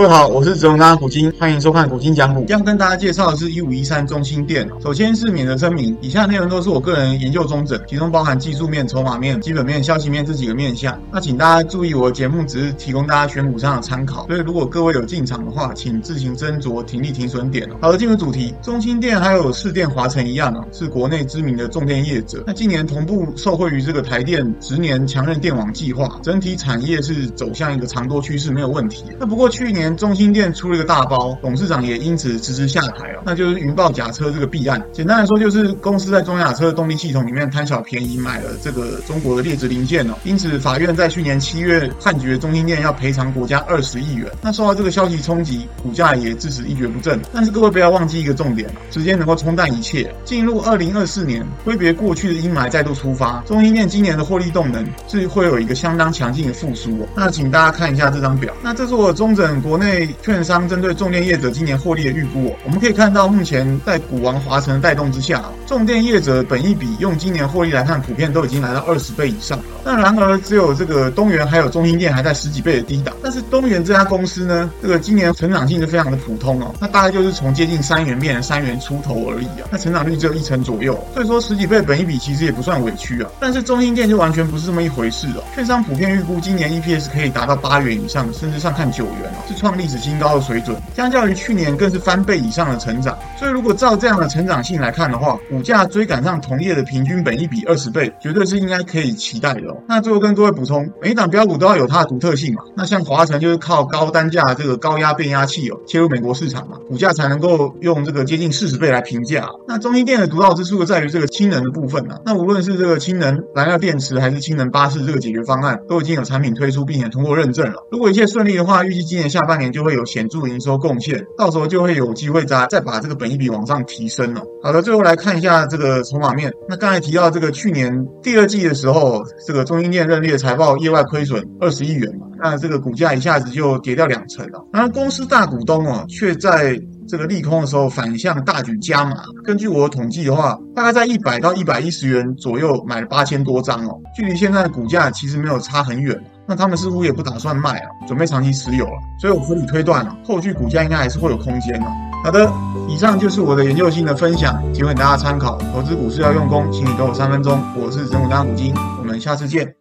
各位好，我是泽荣大股晶，欢迎收看古今讲股。将跟大家介绍的是一五一三中兴电。首先是免责声明，以下内容都是我个人研究综整，其中包含技术面、筹码面、基本面、消息面这几个面向。那请大家注意，我的节目只是提供大家选股上的参考，所以如果各位有进场的话，请自行斟酌停利停损点。好的，进入主题，中兴电还有士电、华城一样啊，是国内知名的重电业者。那今年同步受惠于这个台电十年强韧电网计划，整体产业是走向一个长多趋势，没有问题。那不过去年中兴店出了一个大包，董事长也因此辞职下台哦。那就是云豹甲车这个弊案。简单来说，就是公司在中亚车的动力系统里面贪小便宜买了这个中国的劣质零件哦。因此，法院在去年七月判决中兴店要赔偿国家二十亿元。那受到这个消息冲击，股价也自此一蹶不振。但是各位不要忘记一个重点，时间能够冲淡一切。进入二零二四年，挥别过去的阴霾再度出发，中兴店今年的获利动能是会有一个相当强劲的复苏哦。那请大家看一下这张表，那这是我中整国内。券商针对重电业者今年获利的预估，我们可以看到，目前在股王华晨的带动之下，重电业者本益比用今年获利来看，普遍都已经来到二十倍以上了。那然而，只有这个东元还有中兴电还在十几倍的低档。但是东元这家公司呢，这个今年成长性是非常的普通哦，那大概就是从接近三元变成三元出头而已啊，那成长率只有一成左右，所以说十几倍本益比其实也不算委屈啊。但是中兴电就完全不是这么一回事哦，券商普遍预估今年 EPS 可以达到八元以上，甚至上看九元哦，是创创历史新高的水准，相较于去年更是翻倍以上的成长。所以如果照这样的成长性来看的话，股价追赶上同业的平均本一比二十倍，绝对是应该可以期待的哦。那最后跟各位补充，每一档标股都要有它的独特性嘛。那像华城就是靠高单价这个高压变压器哦切入美国市场嘛，股价才能够用这个接近四十倍来评价。那中兴电的独到之处在于这个氢能的部分呢、啊。那无论是这个氢能燃料电池还是氢能巴士这个解决方案，都已经有产品推出并且通过认证了。如果一切顺利的话，预计今年下半年就会有显著营收贡献，到时候就会有机会再再把这个本益比往上提升了。好的，最后来看一下这个筹码面。那刚才提到这个去年第二季的时候，这个中英电认列财报业外亏损二十亿元嘛，那这个股价一下子就跌掉两成了。然后公司大股东哦，却在这个利空的时候反向大举加码。根据我的统计的话，大概在一百到一百一十元左右买了八千多张哦，距离现在的股价其实没有差很远。那他们似乎也不打算卖啊，准备长期持有啊。所以我合理推断啊，后续股价应该还是会有空间的。好的，以上就是我的研究性的分享，仅供大家参考。投资股市要用功，请你给我三分钟。我是神武大股金，我们下次见。